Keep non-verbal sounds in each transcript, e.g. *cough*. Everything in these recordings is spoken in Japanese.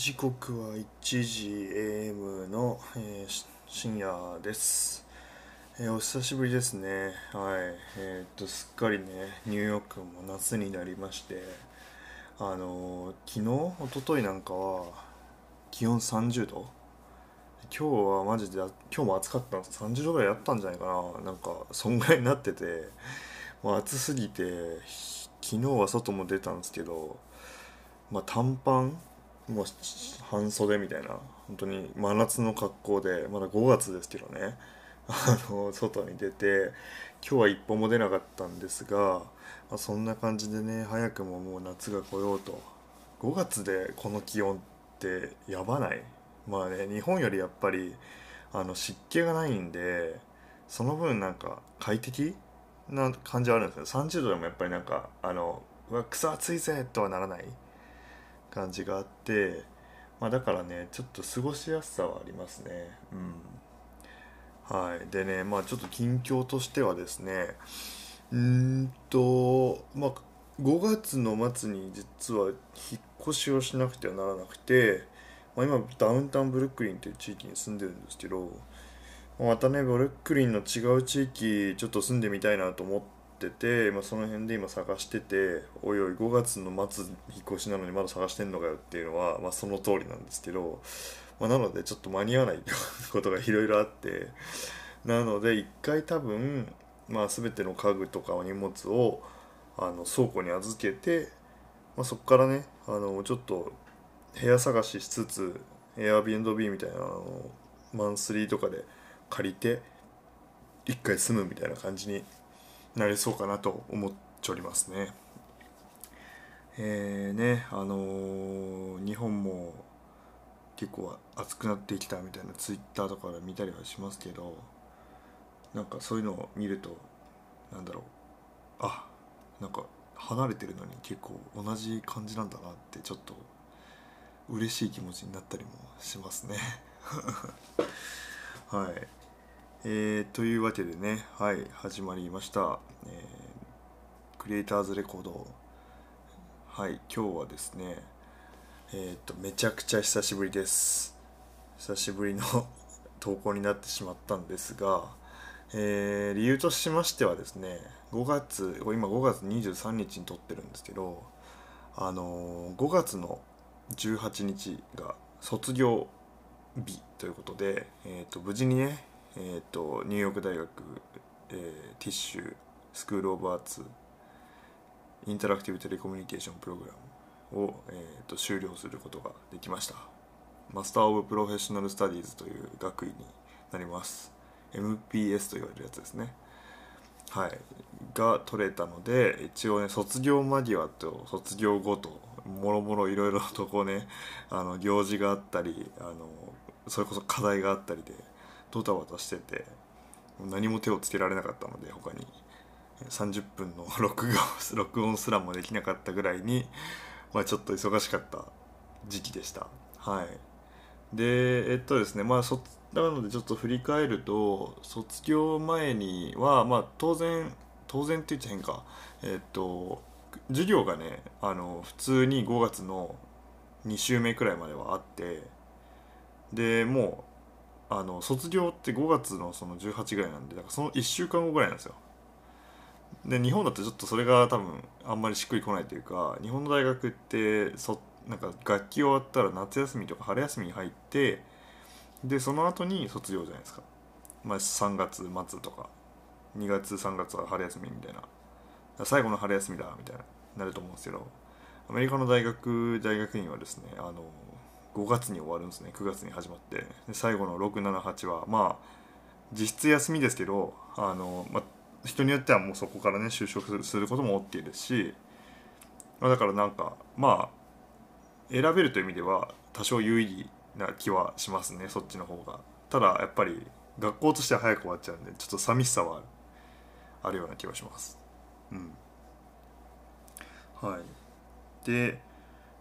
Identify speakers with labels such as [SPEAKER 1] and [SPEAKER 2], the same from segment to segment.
[SPEAKER 1] 時刻は1時 AM の、えー深夜です、えーお久しぶりですね。はい。えーっとすっかりねニューヨークも夏になりましてあの昨日一昨日なんかは気温30度。今日はマジで今日も暑かったんです。30度ぐらいあったんじゃないかな。なんかそんぐらいになっててもう暑すぎて昨日は外も出たんですけどまあ短パンもう半袖みたいな。本当に真夏の格好でまだ5月ですけどね。あの外に出て今日は一歩も出なかったんですが、まあ、そんな感じでね早くももう夏が来ようと。5月でこの気温ってやばない。まあね日本よりやっぱりあの湿気がないんでその分なんか快適な感じはあるんですよ30度でもやっぱりなんかあのうわ草暑いぜとはならない。感じがあって、まあ、だからねちょっと過ごしやすさはありますね。うん。はい。でねまあちょっと近況としてはですねうんとまあ5月の末に実は引っ越しをしなくてはならなくて、まあ、今ダウンタウンブルックリンという地域に住んでるんですけどまたねブルックリンの違う地域ちょっと住んでみたいなと思ってて、まあ、その辺で今探してておいおい5月の末引っ越しなのにまだ探してんのかよっていうのは、まあ、その通りなんですけど、まあ、なのでちょっと間に合わないことがいろいろあってなので一回多分、まあ、全ての家具とか荷物をあの倉庫に預けて、まあ、そこからねあのちょっと部屋探ししつつ Airbnb みたいなあのマンスリーとかで借りて一回住むみたいな感じになりそうかなと思っておりますね。えー、ねあのー日本も結構暑くなってきたみたいなツイッターとかで見たりはしますけどなんかそういうのを見るとなんだろうあなんか離れてるのに結構同じ感じなんだなってちょっと嬉しい気持ちになったりもしますね。*laughs* はいえー、というわけでね、はい、始まりました、えークリエイターズレコード。はい、今日はですね、えっ、と、めちゃくちゃ久しぶりです。久しぶりの *laughs* 投稿になってしまったんですが、えー理由としましてはですね、5月、今5月23日に撮ってるんですけど、あのー5月の18日が卒業日ということで、えー、と無事にね、えー、とニューヨーク大学、えーティッシュスクール・オブ・アーツインタラクティブ・テレコミュニケーションプログラムを、えー、と終了することができました。マスター・オブ・プロフェッショナル・スタディーズという学位になります。MPS と言われるやつですね。はい。が取れたので一応ね卒業間際と卒業後ともろもろいろいろとこうねあの行事があったりあのそれこそ課題があったりでドタバタしてて何も手をつけられなかったので他に。30分の *laughs* 録画録音すらもできなかったぐらいに、まあ、ちょっと忙しかった時期でした。はい。でえっとですねまあそなのでちょっと振り返ると卒業前にはまあ当然当然って言っちゃ変か。えっと授業がねあの普通に5月の2週目くらいまではあってでもうあの卒業って5月のその18ぐらいなんでだからその1週間後ぐらいなんですよ。で日本だとちょっとそれが多分あんまりしっくりこないというか日本の大学ってそなんか学期終わったら夏休みとか春休みに入ってでその後に卒業じゃないですか、まあ、3月末とか2月3月は春休みみたいな。最後の春休みだみたいななると思うんですけどアメリカの大学大学院はですねあの5月に終わるんですね。9月に始まって。最後の678はまあ実質休みですけどあの、まあ、人によってはもうそこからね就職することも OK ですし、まあ、だからなんかまあ選べるという意味では多少有意義な気はしますねそっちの方が。ただやっぱり学校としては早く終わっちゃうんでちょっと寂しさはある。あるような気がします。うん。はい。で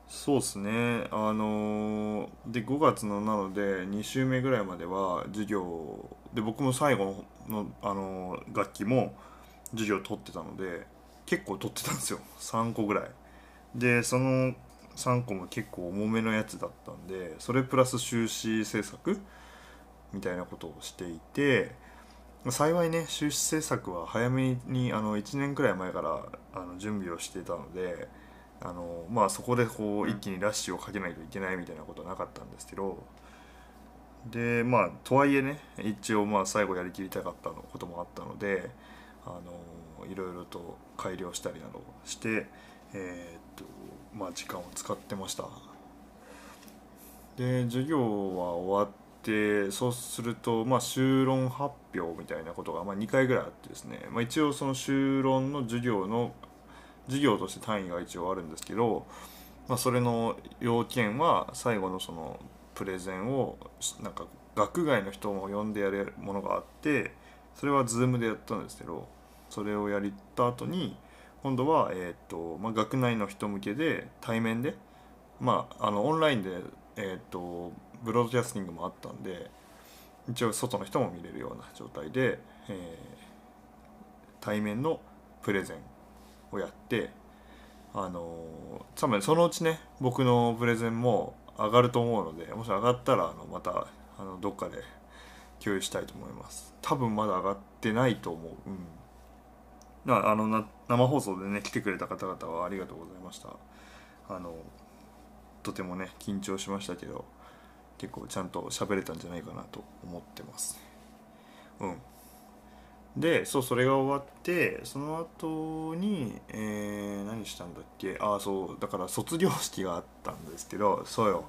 [SPEAKER 1] そうっすね。あのーで5月のなので2週目ぐらいまでは授業で僕も最後の、あのー楽器も授業取ってたので結構取ってたんですよ。3個ぐらい。でその3個も結構重めのやつだったんでそれプラス修士制作？みたいなことをしていて幸いね修士制作は早めにあの1年くらい前からあの準備をしていたのであの、まあ、そこでこう一気にラッシュをかけないといけないみたいなことはなかったんですけどでまあとはいえね一応まあ最後やりきりたかったこともあったのであのいろいろと改良したりなどして、えー、っとまあ時間を使ってました。で授業は終わってそうするとまあ修論発表みたいなことがまあ2回ぐらいあってですね、まあ、一応その修論の授業の授業として単位が一応あるんですけど、まあ、それの要件は最後のそのプレゼンをなんか学外の人も呼んでやるものがあってそれは Zoom でやったんですけどそれをやりた後に今度は、えーとまあ、学内の人向けで対面で、まあ、あのオンラインで、えーと、ブロードキャスティングもあったんで一応外の人も見れるような状態で、えー、対面のプレゼンをやってあの多分そのうちね僕のプレゼンも上がると思うのでもし上がったらあのまたあのどっかで共有したいと思います。多分まだ上がってないと思う。うん。あのな生放送でね来てくれた方々はありがとうございました。あのとてもね緊張しましたけど結構ちゃんと喋れたんじゃないかなと思ってます。うん。でそうそれが終わってその後に、えー、何したんだっけ？ああそうだから卒業式があったんですけどそうよ。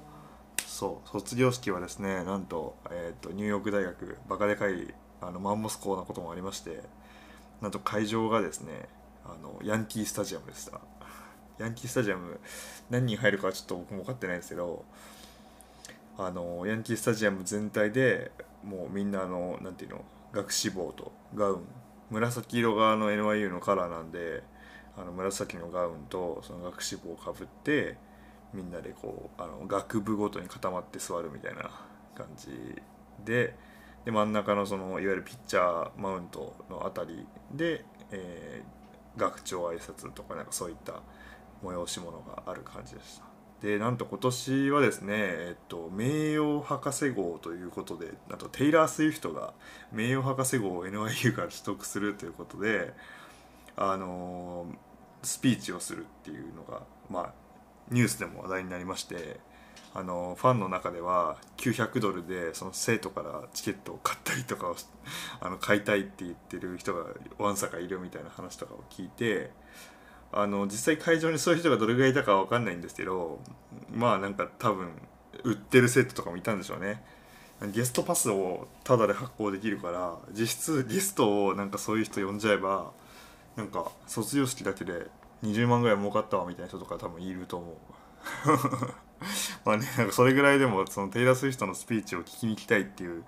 [SPEAKER 1] そう卒業式はですねなんと,、えーと、ニューヨーク大学バカでかいあのマンモス校なこともありましてなんと会場がですねあのヤンキースタジアムでした。ヤンキースタジアム何人入るかちょっと僕も分かってないんですけどあのヤンキースタジアム全体でもうみんなあのなんていうの？学士帽とガウン紫色がの NYU のカラーなんであの紫のガウンとその学士帽をかぶってみんなでこうあの学部ごとに固まって座るみたいな感じでで真ん中のそのいわゆるピッチャーマウントの辺りで、えー、学長挨拶とかなんかそういった催し物がある感じでした。でなんと今年はですね、えっと、名誉博士号ということであとテイラー・スウィフトが名誉博士号を NYU から取得するということであのスピーチをするっていうのが、まあ、ニュースでも話題になりましてあのファンの中では900ドルでその生徒からチケットを買ったりとかをあの買いたいって言ってる人がわんさかいるみたいな話とかを聞いてあの実際会場にそういう人がどれぐらいいたかは分かんないんですけどまあなんか多分売ってるセットとかもいたんでしょうね。ゲストパスをタダで発行できるから実質ゲストをなんかそういう人呼んじゃえばなんか卒業式だけで20万ぐらい儲かったわみたいな人とか多分いると思う。*laughs* まあねなんかそれぐらいでもそのテイラー・スウィフトのスピーチを聞きに行きたいっていう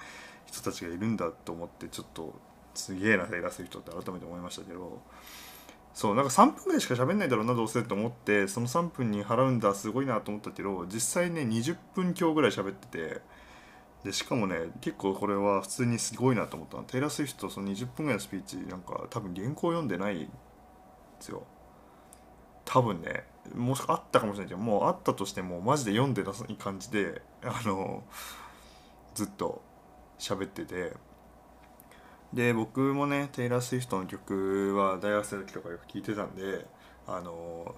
[SPEAKER 1] 人たちがいるんだと思ってちょっとすげえなテイラー・スウィフトって改めて思いましたけど。そうなんか3分ぐらいしか喋んないだろうなどうせと思ってその3分に払うんだすごいなと思ったけど実際ね20分強ぐらい喋っててでしかもね結構これは普通にすごいなと思ったの。テイラー・スウィフトその20分ぐらいのスピーチなんか多分原稿読んでないんですよ。多分ねもしかあったかもしれないけどもうあったとしてもマジで読んでない感じであのずっと喋っててで僕もねテイラー・スウィフトの曲は大学生の時とかよく聴いてたんであの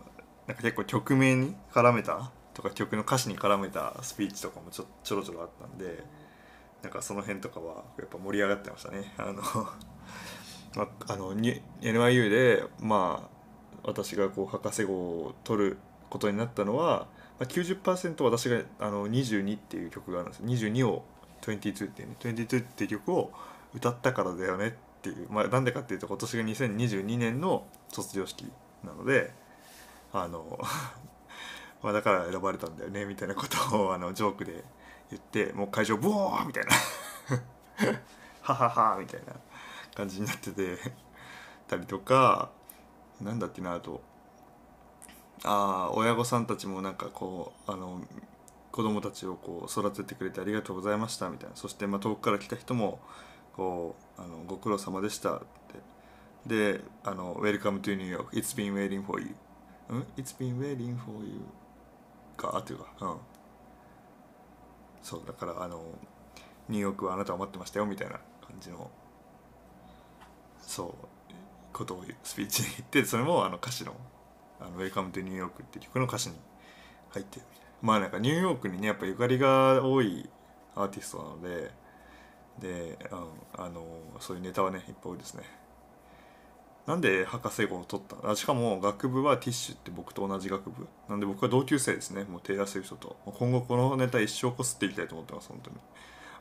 [SPEAKER 1] なんか結構曲名に絡めたとか曲の歌詞に絡めたスピーチとかもちょちょろちょろあったんでなんかその辺とかはやっぱ盛り上がってましたね。あの *laughs* まあ、あの NYU でまあ私がこう博士号を取ることになったのは、まあ、90%私があの22っていう曲があるんです。22を22っていうね22っていう曲を歌ったからだよねっていう、まあ、なんでかっていうと今年が2022年の卒業式なのであの *laughs* まだから選ばれたんだよねみたいなことを *laughs* あのジョークで言ってもう会場ブオーみたいな。はははみたいな感じになっててたりとかなんだっけなあとああ親御さんたちもなんかこうあの子供たちをこう育ててくれてありがとうございましたみたいな。そしてま遠くから来た人もこうあのご苦労様でしたって。であの Welcome to New York. It's been waiting for you. うん？It's been waiting for you か？っていうか。うん。そうだからあのニューヨークはあなたを待ってましたよみたいな感じのそうことをスピーチに言ってそれもあの歌詞の「あの Welcome to New York」って曲の歌詞に入ってるみたいな。まあなんかニューヨークにねやっぱゆかりが多いアーティストなのでで、うん、あのそういうネタはねいっぱい多いですね。なんで博士号を取ったあしかも学部はティッシュって僕と同じ学部。なんで僕は同級生ですね。もうテイラー・スウィフトと。今後このネタ一生こすっていきたいと思ってます本当に。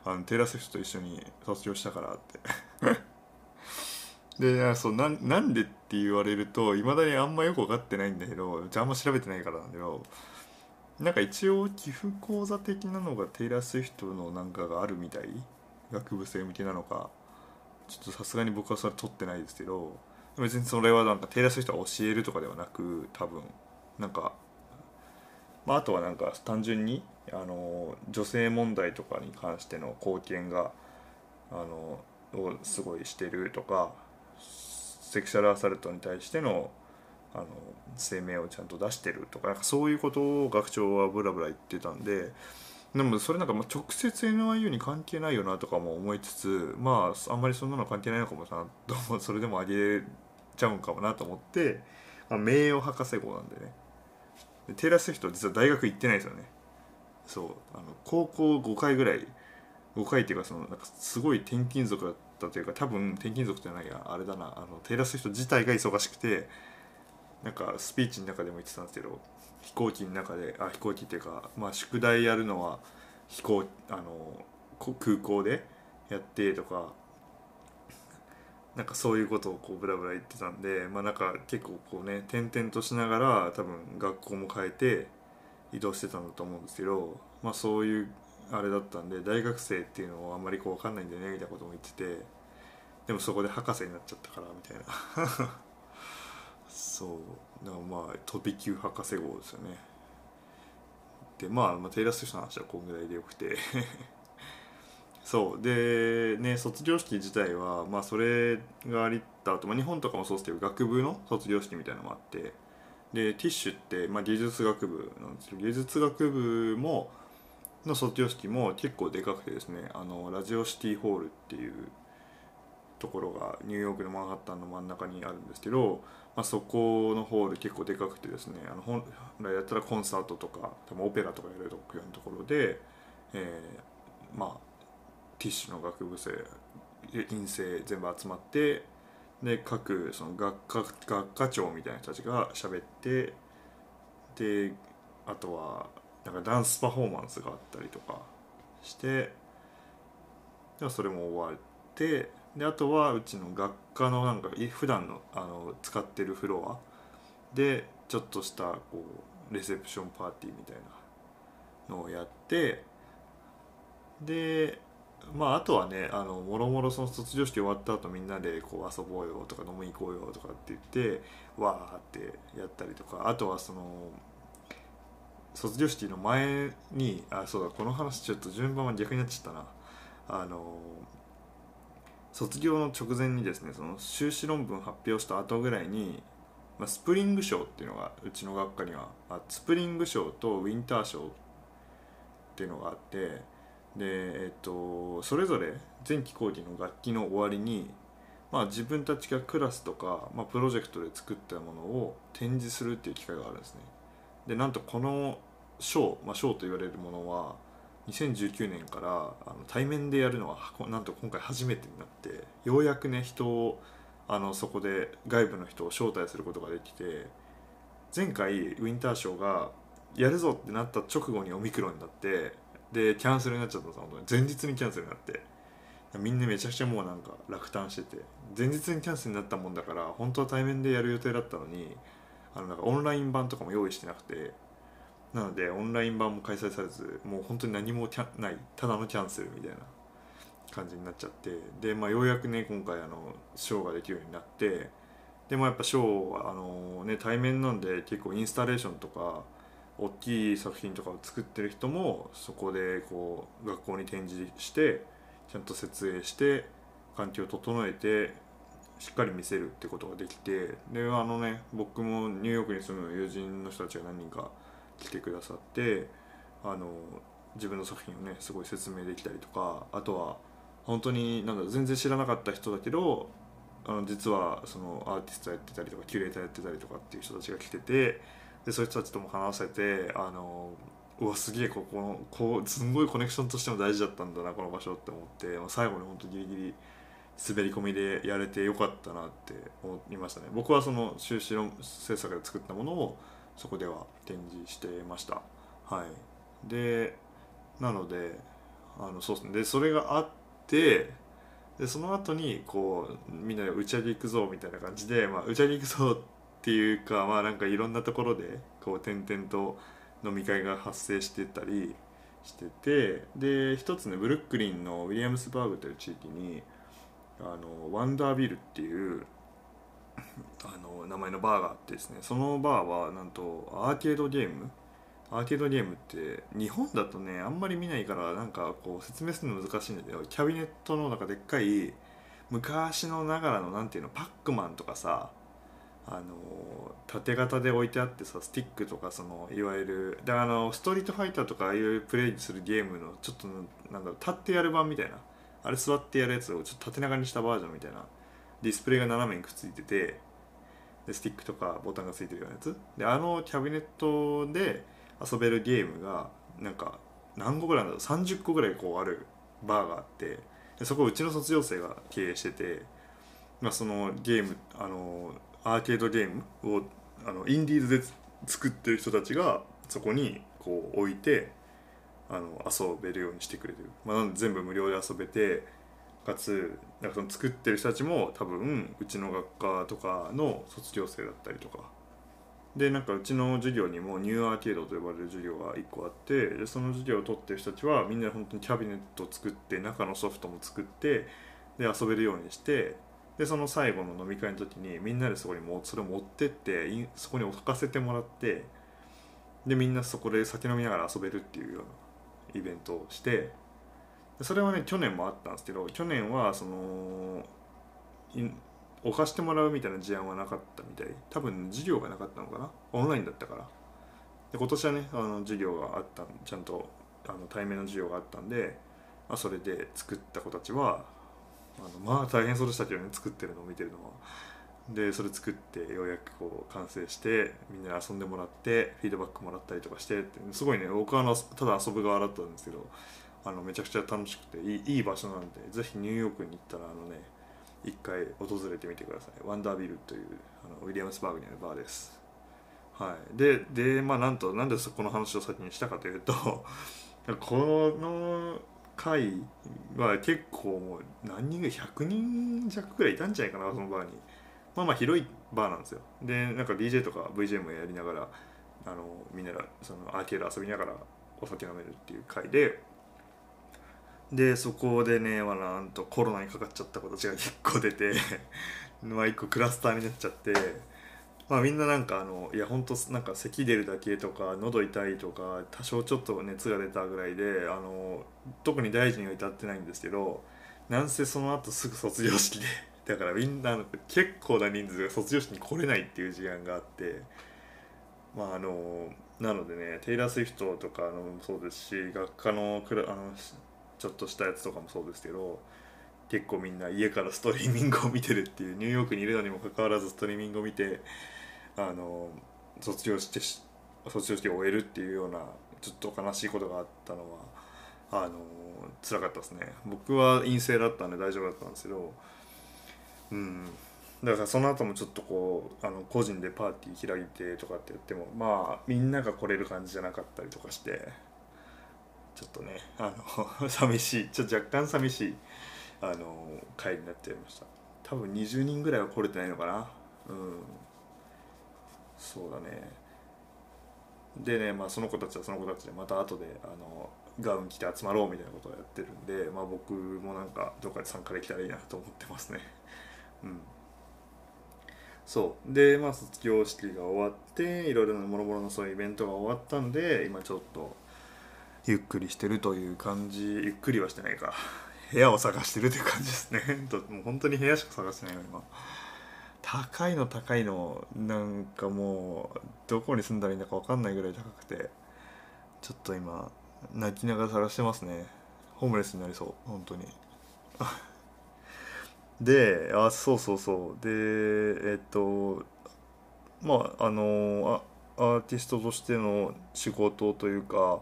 [SPEAKER 1] あのテイラー・スウィフトと一緒に卒業したからって。でそうななんでって言われるといまだにあんまよく分かってないんだけどじゃああんま調べてないからなんだけどなんか一応寄付講座的なのがテイラー・スウィフトのなんかがあるみたい。学部生向けなのかちょっとさすがに僕はそれ取ってないですけど別にそれはなんかテイラー・スウィフトが教えるとかではなく多分なんかまああとはなんか単純にあの女性問題とかに関しての貢献があのをすごいしてるとかセクシャルアサルトに対してのあの声明をちゃんと出してるとかなんかそういうことを学長はブラブラ言ってたんででもそれなんかま直接 NIU に関係ないよなとかも思いつつまああんまりそんなの関係ないのかもなと *laughs* それでもあげちゃうんかもなと思って、まあ、名誉博士号なんでね。でテイラー・スウィフト実は大学行ってないですよね。そう。あの高校5回ぐらい5回っていうかそのなんかすごい転勤族だったというか多分転勤族じゃないやあれだな。あのテイラー・スウィフト自体が忙しくてなんかスピーチの中でも言ってたんですけど飛行機の中であ飛行機っていうか、まあ、宿題やるのは飛行あの空港でやってとかなんかそういうことをこうブラブラ言ってたんでまあなんか結構こうね転々としながら多分学校も変えて移動してたんだと思うんですけどまあそういうあれだったんで大学生っていうのをあんまりこう分かんないんだよねみたいなことも言っててでもそこで博士になっちゃったからみたいな。*laughs* そう。だからまあ飛び級博士号ですよね。でまあ、まあ、テイラー・スウィフの話はこんぐらいでよくて。*laughs* そう。でね卒業式自体はまあそれがありった後、まあ、日本とかもそうですけど学部の卒業式みたいなのもあって。でティッシュって、まあ、芸術学部なんですけど芸術学部もの卒業式も結構でかくてですねあのラジオシティホールっていうところがニューヨークのマンハッタンの真ん中にあるんですけど、まあ、そこのホール結構でかくてですねあの本来やったらコンサートとか多分オペラとかやるようなところで、えー、まあティッシュの学部生院生全部集まってで各その学科学科長みたいな人たちが喋ってであとはなんかダンスパフォーマンスがあったりとかしてでそれも終わってであとはうちの学科のなんか普段のあの使ってるフロアでちょっとしたこうレセプションパーティーみたいなのをやってでまああとはねあのもろもろその卒業式終わった後みんなでこう遊ぼうよとか飲みに行こうよとかって言ってわーってやったりとかあとはその卒業式の前にあそうだこの話ちょっと順番は逆になっちゃったな。あの卒業の直前にですねその修士論文発表した後ぐらいに、まあ、スプリング賞っていうのがうちの学科にはあスプリング賞とウィンター賞っていうのがあってでえっとそれぞれ前期後期の楽器の終わりにまあ、自分たちがクラスとか、まあ、プロジェクトで作ったものを展示するっていう機会があるんですね。でなんとこの賞、まあ、賞と言われるものは2019年からあの対面でやるのはなんと今回初めてになってようやくね人をあのそこで外部の人を招待することができて前回ウィンターショーがやるぞってなった直後にオミクロンになってでキャンセルになっちゃったんです本当に。前日にキャンセルになって。みんなめちゃくちゃもうなんか落胆してて。前日にキャンセルになったもんだから本当は対面でやる予定だったのにあのなんかオンライン版とかも用意してなくてなのでオンライン版も開催されずもう本当に何もないただのキャンセルみたいな感じになっちゃってで、まあ、ようやくね今回あのショーができるようになってでもやっぱショーはあの、ね、対面なんで結構インスタレーションとか大きい作品とかを作ってる人もそこでこう学校に展示してちゃんと設営して環境を整えてしっかり見せるってことができてであのね僕もニューヨークに住む友人の人たちが何人か来てくださってあの自分の作品をねすごい説明できたりとかあとは本当になんだ全然知らなかった人だけどあの実はそのアーティストやってたりとかキュレーターやってたりとかっていう人たちが来ててでそういう人たちとも話せてあのうわすげえここのこうすんごいコネクションとしても大事だったんだなこの場所って思って最後に本当ギリギリ滑り込みでやれてよかったなって思いましたね。僕はその修士論制作で作ったものをそこでは展示してました。はい。でなのであのそうですね。でそれがあってでその後にこうみんなで打ち上げ行くぞみたいな感じで、まあ、打ち上げ行くぞっていうかまあなんかいろんなところでこう点々と飲み会が発生してたりしててで一つねブルックリンのウィリアムスバーグという地域にあのワンダービルっていうあの名前のバーがあってですねそのバーはなんとアーケードゲーム？アーケードゲームって日本だとねあんまり見ないからなんかこう説明するの難しいんだけどキャビネットの中でっかい昔のながらのなんていうのパックマンとかさあの縦型で置いてあってさスティックとかそのいわゆるであのストリートファイターとかああいうプレイするゲームのちょっとなんだろう立ってやる版みたいなあれ座ってやるやつをちょっと縦長にしたバージョンみたいなディスプレイが斜めにくっついててでスティックとかボタンがついてるようなやつ。であのキャビネットで遊べるゲームがなんか何個ぐらいなんだろう30個ぐらいこうあるバーがあってでそこうちの卒業生が経営してて、まあ、そのゲームあのアーケードゲームをあのインディーズで作ってる人たちがそこにこう置いてあの遊べるようにしてくれてる、まあ、全部無料で遊べてかつなんかその作ってる人たちも多分うちの学科とかの卒業生だったりとか。でなんかうちの授業にもニューアーケードと呼ばれる授業が1個あってでその授業を取ってる人たちはみんな本当にキャビネットを作って中のソフトも作ってで遊べるようにしてでその最後の飲み会の時にみんなでそこにもそれを持ってってそこに置かせてもらってでみんなそこで酒飲みながら遊べるっていうようなイベントをしてそれはね去年もあったんですけど去年はその置かしてもらうみたいな事案はなかったみたい。多分授業がなかったのかな？オンラインだったから。で今年はねあの授業があったちゃんとあの対面の授業があったんで、まあ、それで作った子たちはあのまあ大変そうでしたけどね作ってるのを見てるのは。でそれ作ってようやくこう完成してみんなで遊んでもらってフィードバックもらったりとかしてってすごいね僕はあのただ遊ぶ側だったんですけどあのめちゃくちゃ楽しくていいいい場所なんでぜひニューヨークに行ったらあのね一回訪れてみてください。ワンダービルというあのウィリアムスバーグにあるバーです。はい。ででまあなんとなんでこの話を先にしたかというと *laughs* この回は結構もう何人ぐらい100人弱ぐらいいたんじゃないかなそのバーに。まあまあ広いバーなんですよ。でなんか DJ とか VJ もやりながらあのみんなそのアーケード遊びながらお酒飲めるっていう回ででそこでね、まあ、なんとコロナにかかっちゃった子たちが結構出て *laughs* まあ一個クラスターになっちゃってまあみんななんかあのいやほんとなんか咳出るだけとか喉痛いとか多少ちょっと熱が出たぐらいであの特に大事には至ってないんですけどなんせその後すぐ卒業式で *laughs* だからみんな結構な人数が卒業式に来れないっていう時間があってまああのなのでねテイラー・スウィフトとかのそうですし学科のクラあのちょっとしたやつとかもそうですけど結構みんな家からストリーミングを見てるっていうニューヨークにいるのにもかかわらずストリーミングを見てあの卒業して卒業式を終えるっていうようなちょっと悲しいことがあったのはあの辛かったですね。僕は陰性だったんで大丈夫だったんですけどうん。だからその後もちょっとこうあの個人でパーティー開いてとかって言ってもまあみんなが来れる感じじゃなかったりとかしてちょっとねあの *laughs* 寂しい。ちょっと若干寂しいあの回になっちゃいました。多分20人ぐらいは来れてないのかな。うん。そうだね。でねまあその子たちはその子たちでまた後であのガウン着て集まろうみたいなことをやってるんでまあ僕もなんかどっかで参加できたらいいなと思ってますね。うん。そう。でまあ卒業式が終わっていろいろなもろもろのそういうイベントが終わったんで今ちょっとゆっくりしてるという感じゆっくりはしてないか。部屋を探してるという感じですね。*laughs* もう本当に部屋しか探してないよ今。高いの高いのなんかもうどこに住んだらいいんだか分かんないぐらい高くてちょっと今泣きながら探してますね。ホームレスになりそう本当に。*laughs* であそうそうそう。でえっとまああのあアーティストとしての仕事というか、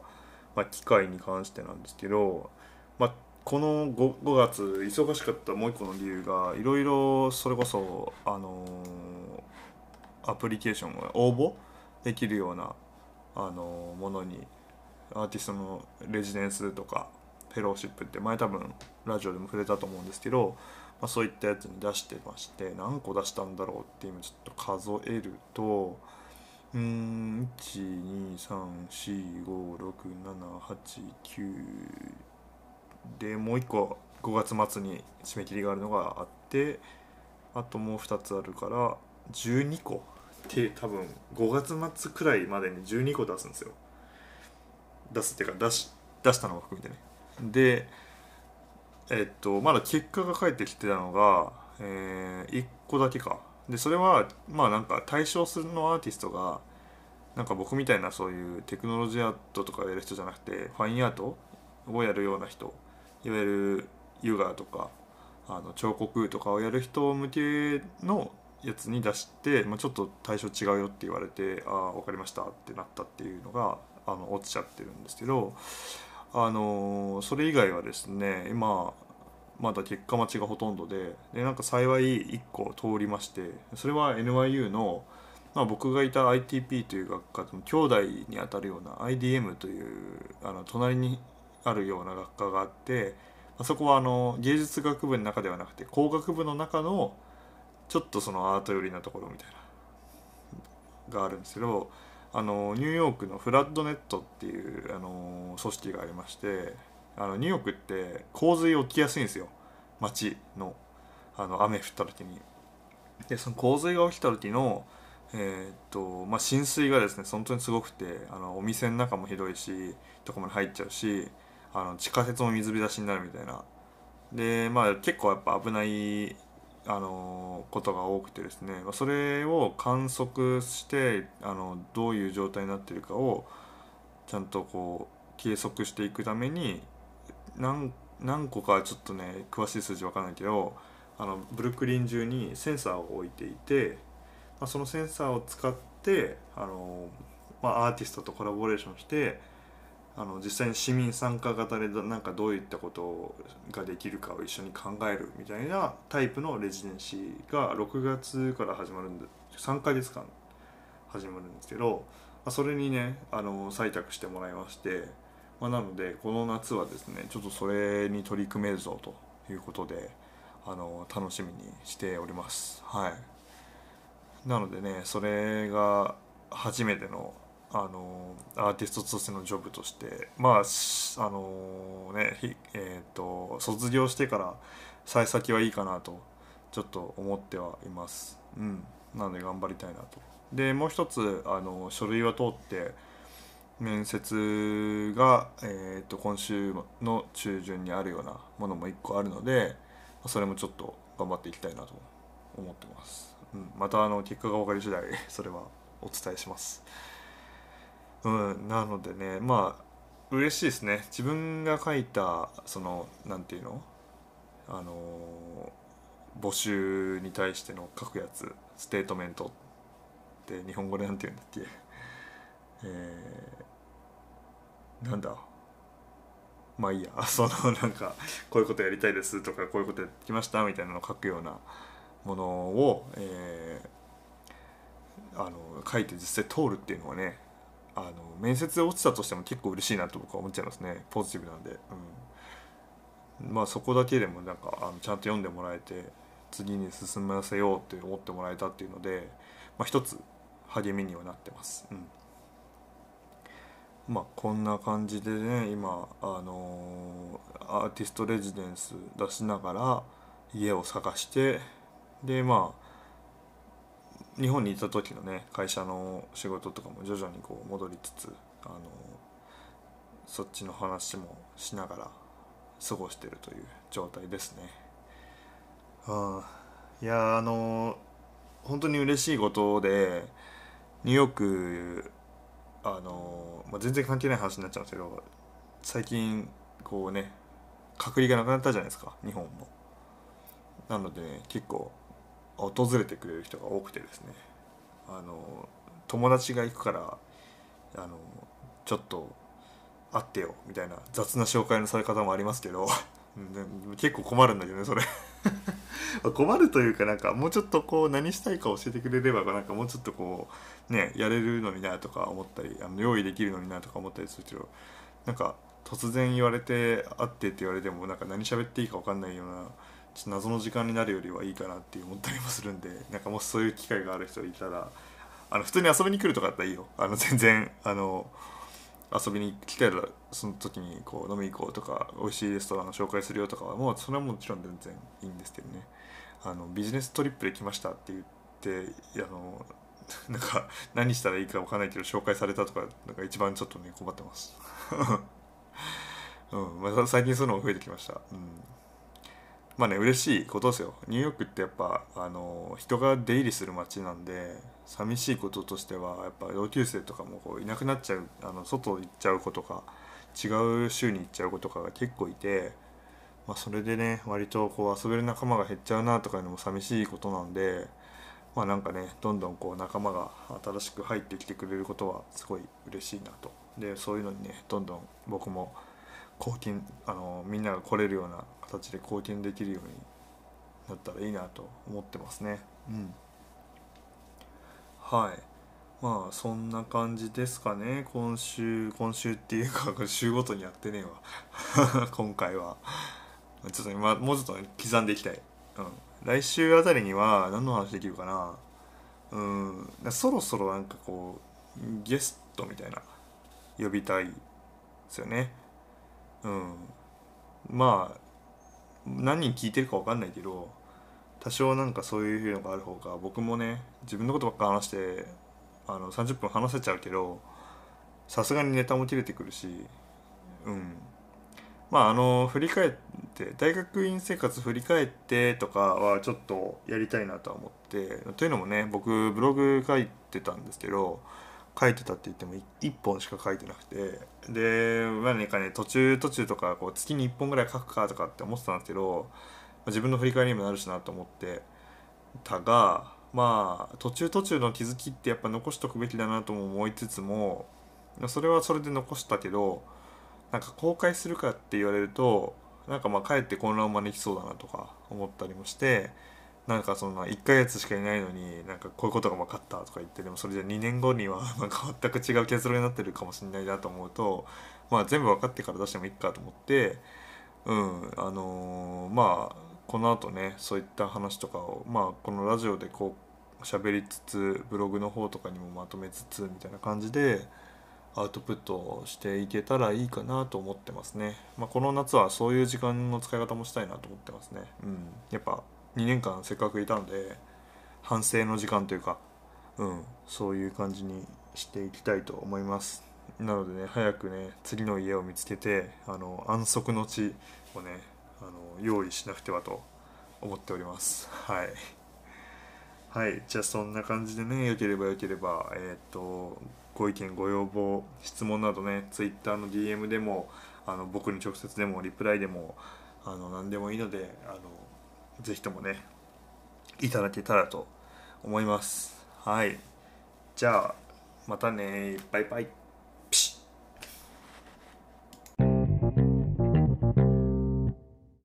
[SPEAKER 1] まあ、機会に関してなんですけど、まあ、この 5, 5月忙しかったもう一個の理由がいろいろそれこそあのアプリケーションを応募できるようなあのものにアーティストのレジデンスとかフェローシップって前多分ラジオでも触れたと思うんですけど、まあ、そういったやつに出してまして何個出したんだろうって今ちょっと数えるとうん123456789でもう一個5月末に締め切りがあるのがあってあともう2つあるから12個。って多分5月末くらいまでに12個出すんですよ。出すっていうか出し出したのも含めてね。でえっとまだ結果が返ってきてたのが、えー、1個だけか。でそれはまあなんか対象するのアーティストがなんか僕みたいなそういうテクノロジーアートとかやる人じゃなくてファインアートをやるような人いわゆるヨガとかあの彫刻とかをやる人向けのやつに出して、まあ、ちょっと対象違うよって言われてああ分かりましたってなったっていうのがあの落ちちゃってるんですけどあのそれ以外はですね今まだ結果待ちがほとんどででなんか幸い1個通りましてそれは NYU の、まあ、僕がいた ITP という学科の兄弟にあたるような IDM というあの隣にあるような学科があってあそこはあの芸術学部の中ではなくて工学部の中のちょっとそのアート寄りなところみたいながあるんですけどあのニューヨークのフラッドネットっていうあの組織がありましてあのニューヨークって洪水起きやすいんですよ街のあの雨降った時に。でその洪水が起きた時のえー、っとまあ、浸水がですね本当にすごくてあのお店の中もひどいしとこまで入っちゃうしあの地下鉄も水浸しになるみたいなでまあ結構やっぱ危ないあのことが多くてですねまあそれを観測してあのどういう状態になってるかをちゃんとこう計測していくために何何個かちょっとね詳しい数字わかんないけどあのブルックリン中にセンサーを置いていて、まあ、そのセンサーを使ってあの、まあ、アーティストとコラボレーションしてあの実際に市民参加型でなんかどういったことができるかを一緒に考えるみたいなタイプのレジデンシーが6月から始まるんで3ヶ月間始まるんですけど、まあ、それにねあの採択してもらいまして、まあ、なのでこの夏はですねちょっとそれに取り組めるぞということであの楽しみにしております。はい。なのでねそれが初めてのあのアーティストとしてのジョブとしてまああのねえっ、ー、と卒業してから幸先はいいかなとちょっと思ってはいます。うん。なので頑張りたいなと。でもう一つあの書類は通って面接が、えーと、今週の中旬にあるようなものも1個あるのでそれもちょっと頑張っていきたいなと思ってます、うん、またあの結果が分かり次第 *laughs* それはお伝えします。うんなのでねまあ嬉しいですね。自分が書いたそのなんていうのあの募集に対しての書くやつステートメントって日本語でなんて言うんだっけ？えー、なんだ？まあいいや。*laughs* そのなんかこういうことやりたいですとかこういうことやってきましたみたいなのを書くようなものを、えー、あの書いて実際通るっていうのはねあの面接落ちたとしても結構嬉しいなと僕は思っちゃいますね。ポジティブなんで、うん、まあそこだけでもなんかあのちゃんと読んでもらえて次に進ませようって思ってもらえたっていうので、まあ、一つ励みにはなってます、うん、まあこんな感じでね今あのー、アーティストレジデンス出しながら家を探してでまあ日本にいた時のね会社の仕事とかも徐々にこう戻りつつあのそっちの話もしながら過ごしてるという状態ですね。あいやあの本当に嬉しいことでニューヨークあの、まあ、全然関係ない話になっちゃうんですけど最近こうね隔離がなくなったじゃないですか日本も。なので、ね、結構訪れてくれる人が多くてですねあの友達が行くからあのちょっと会ってよみたいな雑な紹介のされ方もありますけど *laughs* 結構困るんだけどねそれ *laughs* 困るというかなんかもうちょっとこう何したいか教えてくれればなんかもうちょっとこうねやれるのになとか思ったりあの用意できるのになとか思ったりするけどなんか突然言われて会ってって言われてもなんか何喋っていいか分かんないようなちょっと謎の時間になるよりはいいかなって思ったりもするんで *laughs* なんかもしそういう機会がある人いたらあの普通に遊びに来るとかだったらいいよあの全然あの遊びに来たらその時にこう飲み行こうとか美味しいレストランを紹介するよとかはもうそれはもちろん全然いいんですけどね。あのビジネストリップで来ましたって言ってあの *laughs* なんか *laughs* 何したらいいか分かんないけど紹介されたとかなんか一番ちょっとね困ってます。*laughs* うん。まあ、最近そういうのが増えてきました、うん、まあね嬉しいことですよ。ニューヨークってやっぱあの人が出入りする街なんで寂しいこととしてはやっぱ同級生とかもこういなくなっちゃうあの外行っちゃう子とか違う州に行っちゃう子とかが結構いて、まあ、それでね割とこう遊べる仲間が減っちゃうなとかいうのも寂しいことなんでまあなんかねどんどんこう仲間が新しく入ってきてくれることはすごい嬉しいなとでそういうのにねどんどん僕も貢献あのみんなが来れるような形で貢献できるようになったらいいなと思ってますね。うんはい。まあそんな感じですかね。今週今週っていうか週ごとにやってねえわ。*laughs* 今回は。ちょっと今もうちょっと刻んでいきたい、うん、来週あたりには何の話できるかな。うん。そろそろなんかこうゲストみたいな呼びたいですよね。うん。まあ何人聞いてるか分かんないけど多少なんかそういうのがある方が僕もね自分のことばっか話してあの30分話せちゃうけどさすがにネタも切れてくるしうん。まああの振り返って大学院生活振り返ってとかはちょっとやりたいなとは思ってというのもね僕ブログ書いてたんですけど書いてたって言っても1本しか書いてなくてで何かね途中途中とかこう月に1本ぐらい書くかとかって思ってたんですけど自分の振り返りにもなるしなと思ってたがまあ途中途中の気づきってやっぱ残しとくべきだなとも思いつつもそれはそれで残したけどなんか公開するかって言われるとなんかまあかえって混乱を招きそうだなとか思ったりもしてなんかその1ヶ月しかいないのになんかこういうことが分かったとか言ってでもそれじゃ2年後にはなんか全く違う結論になってるかもしれないなと思うとまあ全部分かってから出してもいいかと思ってうんあのー、まあこの後ねそういった話とかをまあこのラジオでこう喋りつつブログの方とかにもまとめつつみたいな感じでアウトプットしていけたらいいかなと思ってますね。まあ、この夏はそういう時間の使い方もしたいなと思ってますね。うん、やっぱ2年間せっかくいたので反省の時間というか、うん、そういう感じにしていきたいと思います。なのでね早くね次の家を見つけてあの安息の地をねあの用意しなくてはと思っております。*laughs* はい。はい。じゃあそんな感じでねよければよければえっ、ー、とご意見ご要望質問などね Twitter の DM でもあの僕に直接でもリプライでもあの何でもいいのであのぜひともねいただけたらと思います。はい。じゃあまたね。バイバイ。